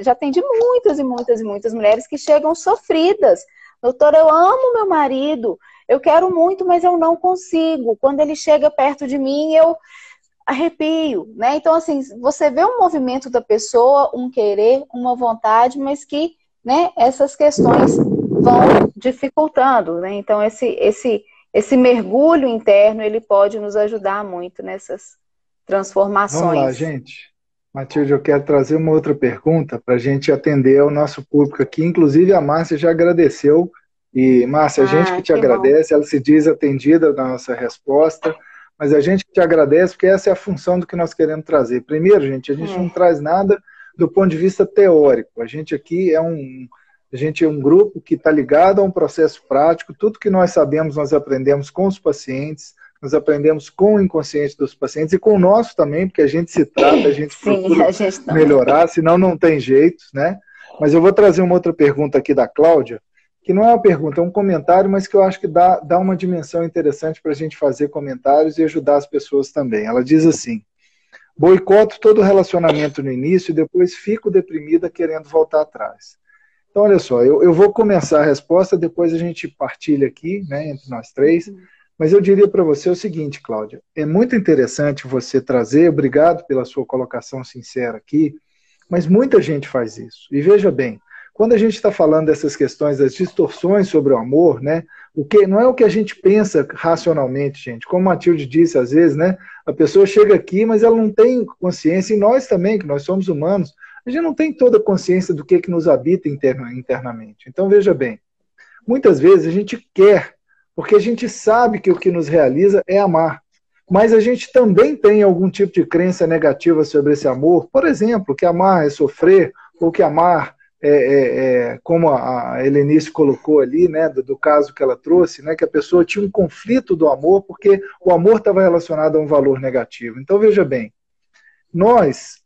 já atende muitas e muitas e muitas mulheres que chegam sofridas. Doutor, eu amo meu marido, eu quero muito, mas eu não consigo. Quando ele chega perto de mim, eu arrepio, né? Então, assim, você vê um movimento da pessoa, um querer, uma vontade, mas que, né, essas questões vão dificultando, né? Então esse esse esse mergulho interno ele pode nos ajudar muito nessas transformações. Vamos lá, gente. Matilde, eu quero trazer uma outra pergunta para a gente atender ao nosso público aqui. Inclusive, a Márcia já agradeceu. E, Márcia, a ah, gente que te que agradece, bom. ela se diz atendida na nossa resposta, mas a gente te agradece porque essa é a função do que nós queremos trazer. Primeiro, gente, a gente é. não traz nada do ponto de vista teórico. A gente aqui é um, a gente é um grupo que está ligado a um processo prático. Tudo que nós sabemos, nós aprendemos com os pacientes, nós aprendemos com o inconsciente dos pacientes e com o nosso também, porque a gente se trata, a gente Sim, procura a gente melhorar, senão não tem jeito, né? Mas eu vou trazer uma outra pergunta aqui da Cláudia, que não é uma pergunta, é um comentário, mas que eu acho que dá, dá uma dimensão interessante para a gente fazer comentários e ajudar as pessoas também. Ela diz assim: boicoto todo relacionamento no início e depois fico deprimida querendo voltar atrás. Então, olha só, eu, eu vou começar a resposta, depois a gente partilha aqui, né, entre nós três. Uhum. Mas eu diria para você o seguinte, Cláudia: é muito interessante você trazer, obrigado pela sua colocação sincera aqui, mas muita gente faz isso. E veja bem, quando a gente está falando dessas questões, das distorções sobre o amor, né? O que não é o que a gente pensa racionalmente, gente. Como a Matilde disse às vezes, né? A pessoa chega aqui, mas ela não tem consciência, e nós também, que nós somos humanos, a gente não tem toda a consciência do que, que nos habita interna, internamente. Então, veja bem, muitas vezes a gente quer, porque a gente sabe que o que nos realiza é amar. Mas a gente também tem algum tipo de crença negativa sobre esse amor. Por exemplo, que amar é sofrer, ou que amar é, é, é como a Helenice colocou ali, né, do, do, caso que ela trouxe, né, que a pessoa tinha um conflito do amor porque o amor estava relacionado a um valor negativo. Então veja bem, nós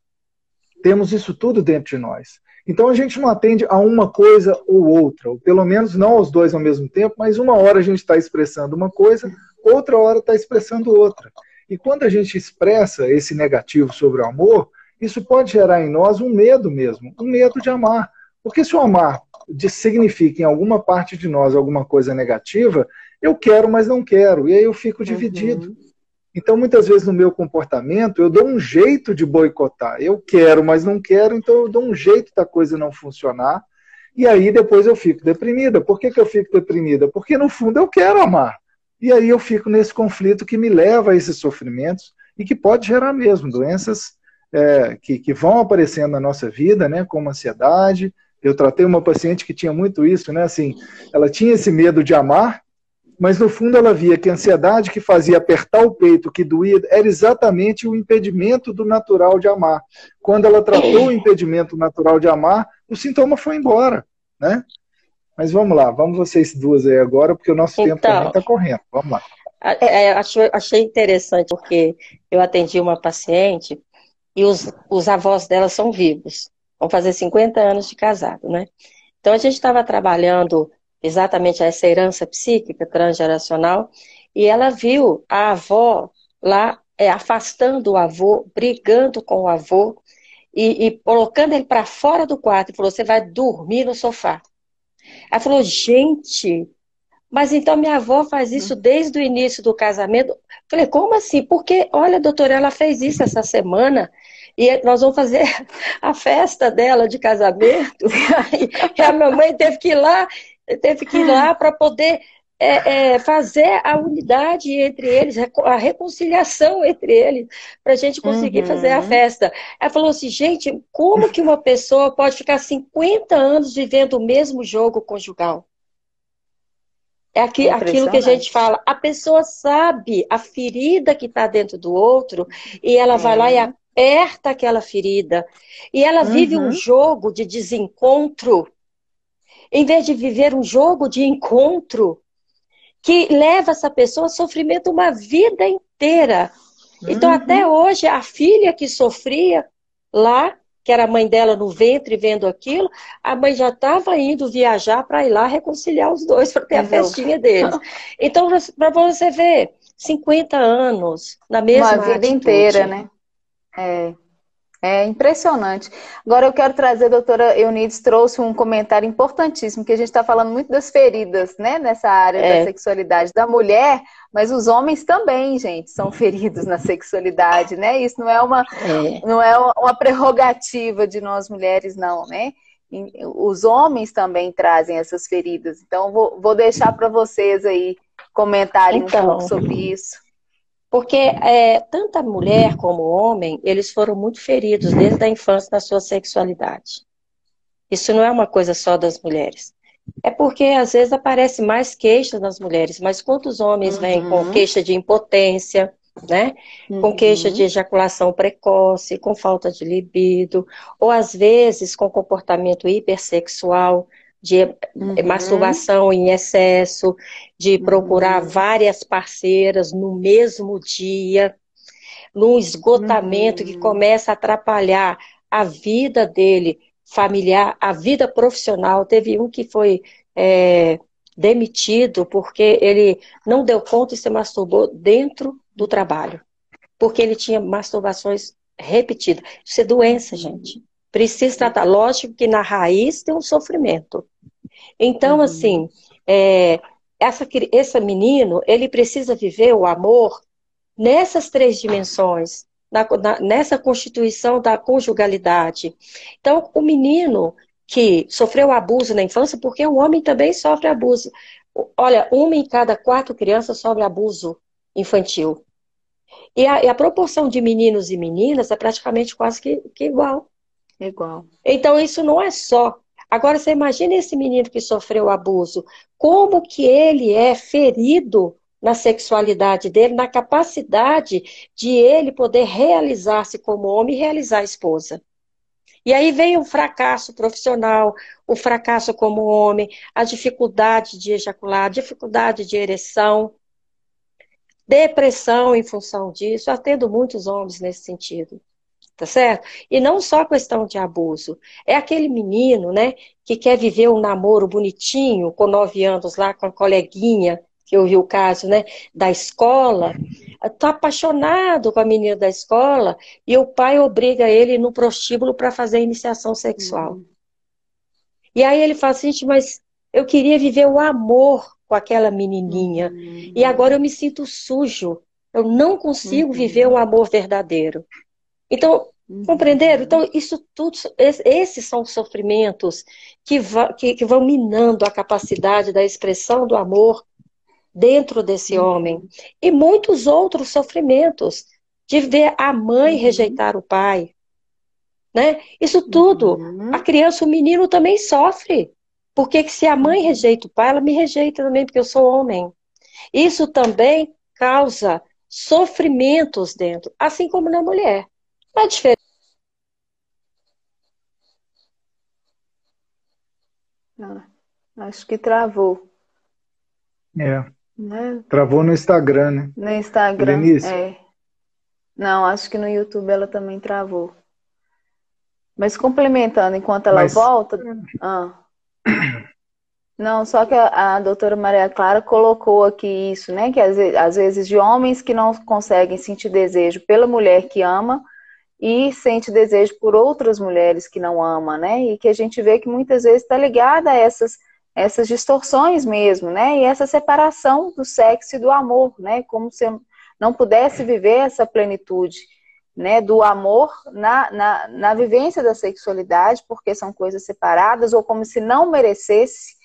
temos isso tudo dentro de nós. Então a gente não atende a uma coisa ou outra, ou pelo menos não aos dois ao mesmo tempo, mas uma hora a gente está expressando uma coisa, outra hora está expressando outra. E quando a gente expressa esse negativo sobre o amor, isso pode gerar em nós um medo mesmo, um medo de amar. Porque se o amar significa em alguma parte de nós alguma coisa negativa, eu quero, mas não quero, e aí eu fico dividido. Uhum. Então, muitas vezes no meu comportamento, eu dou um jeito de boicotar. Eu quero, mas não quero, então eu dou um jeito da coisa não funcionar. E aí depois eu fico deprimida. Por que, que eu fico deprimida? Porque no fundo eu quero amar. E aí eu fico nesse conflito que me leva a esses sofrimentos e que pode gerar mesmo doenças é, que, que vão aparecendo na nossa vida, né, como ansiedade. Eu tratei uma paciente que tinha muito isso, né, assim, ela tinha esse medo de amar, mas no fundo ela via que a ansiedade que fazia apertar o peito, que doía, era exatamente o impedimento do natural de amar. Quando ela tratou o impedimento natural de amar, o sintoma foi embora, né? Mas vamos lá, vamos vocês duas aí agora, porque o nosso então, tempo também está correndo. Vamos lá. É, achei interessante, porque eu atendi uma paciente e os, os avós dela são vivos. Vão fazer 50 anos de casado, né? Então a gente estava trabalhando exatamente essa herança psíquica transgeracional, e ela viu a avó lá é, afastando o avô, brigando com o avô e, e colocando ele para fora do quarto e falou: Você vai dormir no sofá. Ela falou: Gente, mas então minha avó faz isso desde o início do casamento. Falei: Como assim? Porque, olha, doutora, ela fez isso essa semana e nós vamos fazer a festa dela de casamento. E a mamãe teve que ir lá teve que ir lá para poder é, é, fazer a unidade entre eles, a reconciliação entre eles, para a gente conseguir uhum. fazer a festa. Ela falou assim, gente, como que uma pessoa pode ficar 50 anos vivendo o mesmo jogo conjugal? É aqui, aquilo que a gente fala. A pessoa sabe a ferida que está dentro do outro e ela é. vai lá e é. aperta aquela ferida. E ela vive um uhum. jogo de desencontro, em vez de viver um jogo de encontro que leva essa pessoa a sofrimento uma vida inteira. Então, uhum. até hoje, a filha que sofria lá, que era a mãe dela no ventre vendo aquilo, a mãe já estava indo viajar para ir lá reconciliar os dois, para ter a festinha deles. Então, para você ver, 50 anos na mesma Uma vida atitude. inteira, né? É. É impressionante. Agora eu quero trazer, a doutora Eunides trouxe um comentário importantíssimo, que a gente está falando muito das feridas, né, nessa área é. da sexualidade da mulher, mas os homens também, gente, são feridos na sexualidade, né? Isso não é uma, é. Não é uma prerrogativa de nós mulheres, não, né? Os homens também trazem essas feridas. Então, vou, vou deixar para vocês aí comentarem então, um pouco sobre isso. Porque é, tanto a mulher como o homem, eles foram muito feridos desde a infância na sua sexualidade. Isso não é uma coisa só das mulheres. É porque às vezes aparece mais queixas nas mulheres, mas quantos homens uhum. vêm com queixa de impotência, né? Uhum. Com queixa de ejaculação precoce, com falta de libido, ou às vezes com comportamento hipersexual, de uhum. masturbação em excesso, de procurar uhum. várias parceiras no mesmo dia, num esgotamento uhum. que começa a atrapalhar a vida dele familiar, a vida profissional. Teve um que foi é, demitido porque ele não deu conta e se masturbou dentro do trabalho, porque ele tinha masturbações repetidas. Isso é doença, gente. Precisa tratar. Lógico que na raiz tem um sofrimento. Então, uhum. assim, é, essa, esse menino, ele precisa viver o amor nessas três dimensões, na, na, nessa constituição da conjugalidade. Então, o menino que sofreu abuso na infância, porque o homem também sofre abuso. Olha, uma em cada quatro crianças sofre abuso infantil. E a, e a proporção de meninos e meninas é praticamente quase que, que igual. Igual. Então, isso não é só Agora, você imagina esse menino que sofreu abuso, como que ele é ferido na sexualidade dele, na capacidade de ele poder realizar-se como homem e realizar a esposa. E aí vem o fracasso profissional, o fracasso como homem, a dificuldade de ejacular, a dificuldade de ereção, depressão em função disso. Atendo muitos homens nesse sentido tá certo? E não só questão de abuso. É aquele menino, né, que quer viver um namoro bonitinho, com nove anos lá, com a coleguinha, que eu vi o caso, né, da escola, tá apaixonado com a menina da escola, e o pai obriga ele no prostíbulo para fazer a iniciação sexual. Uhum. E aí ele fala assim, mas eu queria viver o amor com aquela menininha, uhum. e agora eu me sinto sujo, eu não consigo uhum. viver um amor verdadeiro. Então, uhum. compreenderam? Então, isso tudo, esses são sofrimentos que, que, que, vão minando a capacidade da expressão do amor dentro desse uhum. homem. E muitos outros sofrimentos de ver a mãe uhum. rejeitar o pai. Né? Isso tudo, uhum. a criança, o menino também sofre. Porque se a mãe rejeita o pai, ela me rejeita também, porque eu sou homem. Isso também causa sofrimentos dentro, assim como na mulher. É diferente. Ah, acho que travou. É. Né? Travou no Instagram, né? No Instagram. Lenice. É. Não, acho que no YouTube ela também travou. Mas complementando, enquanto ela Mas... volta. Ah. Não, só que a, a, doutora Maria Clara colocou aqui isso, né? Que às, às vezes de homens que não conseguem sentir desejo pela mulher que ama, e sente desejo por outras mulheres que não ama, né? E que a gente vê que muitas vezes está ligada a essas, essas distorções mesmo, né? E essa separação do sexo e do amor, né? Como se não pudesse viver essa plenitude, né? Do amor na, na, na vivência da sexualidade, porque são coisas separadas, ou como se não merecesse,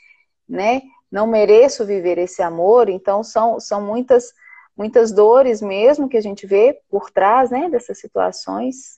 né? Não mereço viver esse amor. Então, são, são muitas, muitas dores mesmo que a gente vê por trás, né, dessas situações.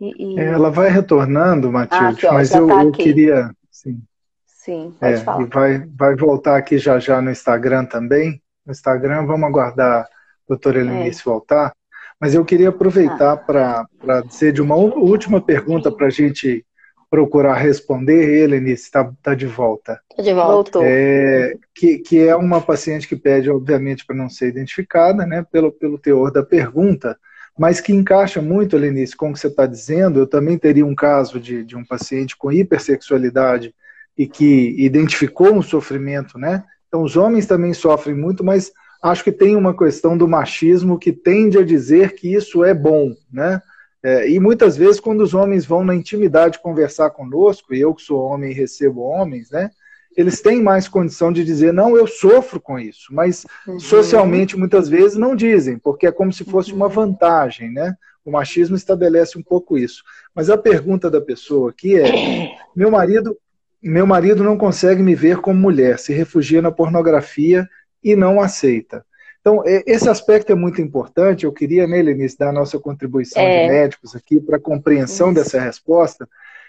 E, e... É, ela vai retornando, Matilde, ah, mas eu, tá eu queria. Sim, sim pode é, falar. E vai, vai voltar aqui já já no Instagram também. No Instagram, vamos aguardar a doutora Helenice é. voltar. Mas eu queria aproveitar ah. para dizer de uma última pergunta para a gente procurar responder. Helenice está tá de volta. Está de volta. É, que, que é uma paciente que pede, obviamente, para não ser identificada, né, pelo, pelo teor da pergunta, mas que encaixa muito, Helenice, com o que você está dizendo. Eu também teria um caso de, de um paciente com hipersexualidade e que identificou um sofrimento, né? Então, os homens também sofrem muito, mas acho que tem uma questão do machismo que tende a dizer que isso é bom, né? É, e muitas vezes, quando os homens vão na intimidade conversar conosco, e eu que sou homem e recebo homens, né? Eles têm mais condição de dizer, não, eu sofro com isso, mas uhum. socialmente muitas vezes não dizem, porque é como se fosse uma uhum. vantagem, né? O machismo estabelece um pouco isso. Mas a pergunta da pessoa aqui é: meu marido, meu marido não consegue me ver como mulher, se refugia na pornografia e não aceita. Então, esse aspecto é muito importante. Eu queria, né, Lenice, dar a nossa contribuição é. de médicos aqui para a compreensão Isso. dessa resposta,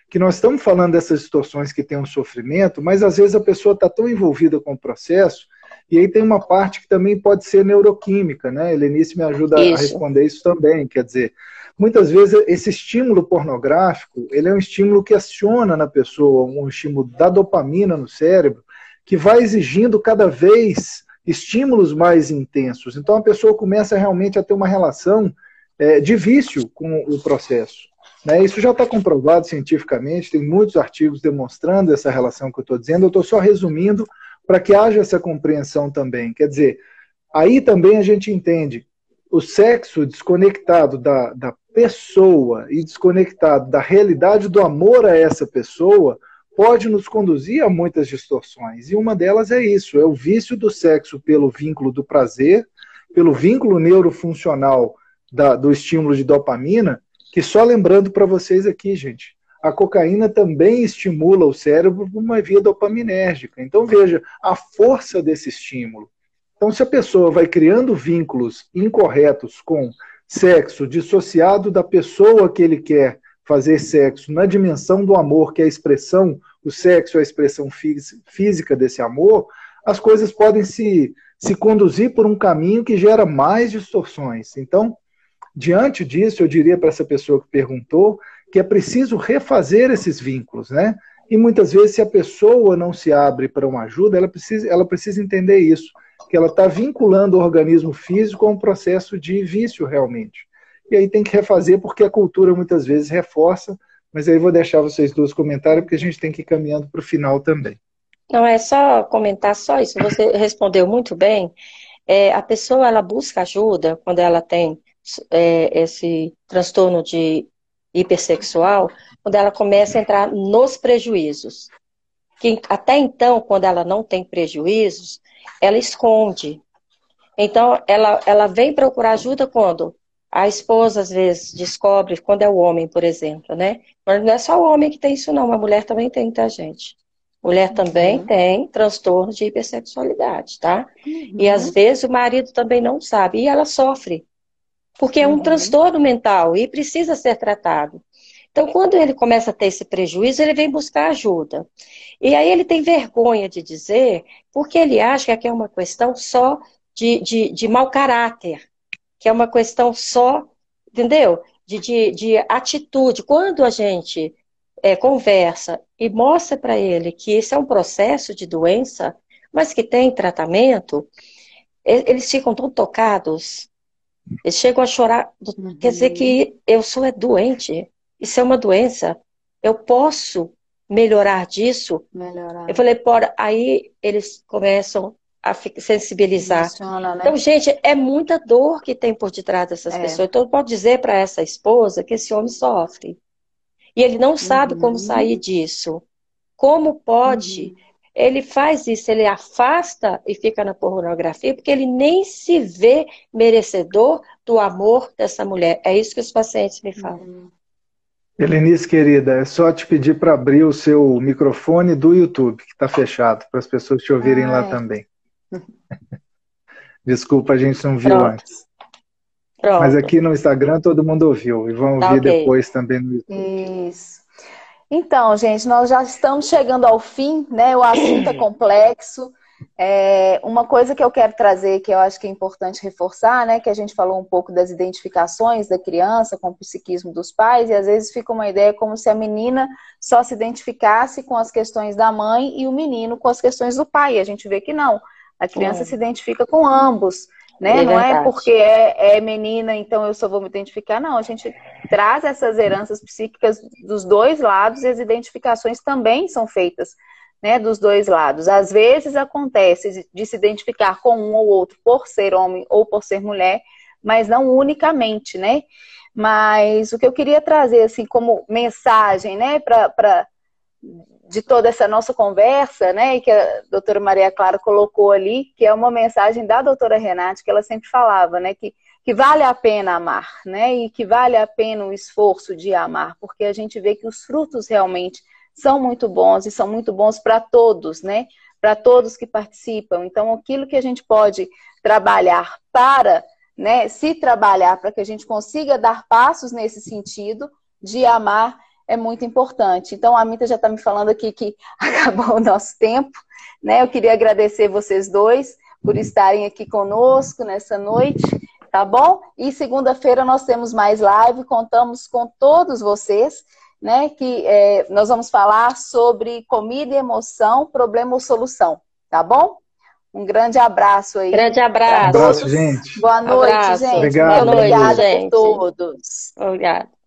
que nós estamos falando dessas situações que tem um sofrimento, mas às vezes a pessoa está tão envolvida com o processo, e aí tem uma parte que também pode ser neuroquímica, né? Helenice me ajuda isso. a responder isso também. Quer dizer, muitas vezes esse estímulo pornográfico, ele é um estímulo que aciona na pessoa, um estímulo da dopamina no cérebro, que vai exigindo cada vez estímulos mais intensos. Então a pessoa começa realmente a ter uma relação é, de vício com o processo. Né? Isso já está comprovado cientificamente, tem muitos artigos demonstrando essa relação que eu estou dizendo. Eu estou só resumindo para que haja essa compreensão também. Quer dizer, aí também a gente entende o sexo desconectado da, da pessoa e desconectado da realidade do amor a essa pessoa pode nos conduzir a muitas distorções. E uma delas é isso: é o vício do sexo pelo vínculo do prazer, pelo vínculo neurofuncional da, do estímulo de dopamina, que só lembrando para vocês aqui, gente, a cocaína também estimula o cérebro por uma via dopaminérgica. Então veja a força desse estímulo. Então, se a pessoa vai criando vínculos incorretos com sexo dissociado da pessoa que ele quer fazer sexo na dimensão do amor, que é a expressão, o sexo é a expressão física desse amor, as coisas podem se, se conduzir por um caminho que gera mais distorções. Então, diante disso, eu diria para essa pessoa que perguntou que é preciso refazer esses vínculos, né? E muitas vezes, se a pessoa não se abre para uma ajuda, ela precisa, ela precisa entender isso, que ela está vinculando o organismo físico a um processo de vício realmente e aí tem que refazer porque a cultura muitas vezes reforça, mas aí vou deixar vocês dois comentários porque a gente tem que ir caminhando para o final também. Não, é só comentar só isso, você respondeu muito bem. É, a pessoa, ela busca ajuda quando ela tem é, esse transtorno de hipersexual, quando ela começa a entrar nos prejuízos. Que até então, quando ela não tem prejuízos, ela esconde. Então, ela, ela vem procurar ajuda quando a esposa, às vezes, descobre, quando é o homem, por exemplo, né? Mas não é só o homem que tem isso, não. A mulher também tem, tá, gente? Mulher também uhum. tem transtorno de hipersexualidade, tá? Uhum. E às vezes o marido também não sabe. E ela sofre. Porque é um uhum. transtorno mental e precisa ser tratado. Então, quando ele começa a ter esse prejuízo, ele vem buscar ajuda. E aí ele tem vergonha de dizer, porque ele acha que é uma questão só de, de, de mau caráter que é uma questão só, entendeu? De, de, de atitude. Quando a gente é, conversa e mostra para ele que esse é um processo de doença, mas que tem tratamento, eles ficam tão tocados, eles chegam a chorar. Uhum. Quer dizer que eu sou é doente, isso é uma doença, eu posso melhorar disso. Melhorar. Eu falei, por aí eles começam a sensibilizar. Funciona, né? Então, gente, é muita dor que tem por detrás dessas é. pessoas. Então, pode dizer para essa esposa que esse homem sofre. E ele não sabe uhum. como sair disso. Como pode? Uhum. Ele faz isso, ele afasta e fica na pornografia, porque ele nem se vê merecedor do amor dessa mulher. É isso que os pacientes me falam. Uhum. Helenice, querida, é só te pedir para abrir o seu microfone do YouTube, que está fechado, para as pessoas te ouvirem Ai. lá também. Desculpa, a gente não viu Pronto. antes. Pronto. Mas aqui no Instagram todo mundo ouviu e vão tá ouvir okay. depois também no YouTube. Isso. Então, gente, nós já estamos chegando ao fim, né? O assunto é complexo. É, uma coisa que eu quero trazer, que eu acho que é importante reforçar, né, que a gente falou um pouco das identificações da criança com o psiquismo dos pais, e às vezes fica uma ideia como se a menina só se identificasse com as questões da mãe e o menino com as questões do pai. E a gente vê que não. A criança é. se identifica com ambos, né? É não é porque é, é menina, então eu só vou me identificar. Não, a gente traz essas heranças psíquicas dos dois lados e as identificações também são feitas né, dos dois lados. Às vezes acontece de se identificar com um ou outro por ser homem ou por ser mulher, mas não unicamente, né? Mas o que eu queria trazer assim como mensagem, né, para de toda essa nossa conversa, né, e que a doutora Maria Clara colocou ali, que é uma mensagem da doutora Renate, que ela sempre falava, né, que, que vale a pena amar, né, e que vale a pena o esforço de amar, porque a gente vê que os frutos realmente são muito bons e são muito bons para todos, né? Para todos que participam. Então, aquilo que a gente pode trabalhar para, né, se trabalhar para que a gente consiga dar passos nesse sentido de amar é muito importante. Então, a Mita já está me falando aqui que acabou o nosso tempo, né? Eu queria agradecer vocês dois por estarem aqui conosco nessa noite, tá bom? E segunda-feira nós temos mais live, contamos com todos vocês né? Que é, nós vamos falar sobre comida e emoção, problema ou solução, tá bom? Um grande abraço aí. Grande abraço. Um abraço, gente. Boa noite, abraço. gente. Obrigado. Obrigada gente. por todos. Obrigada.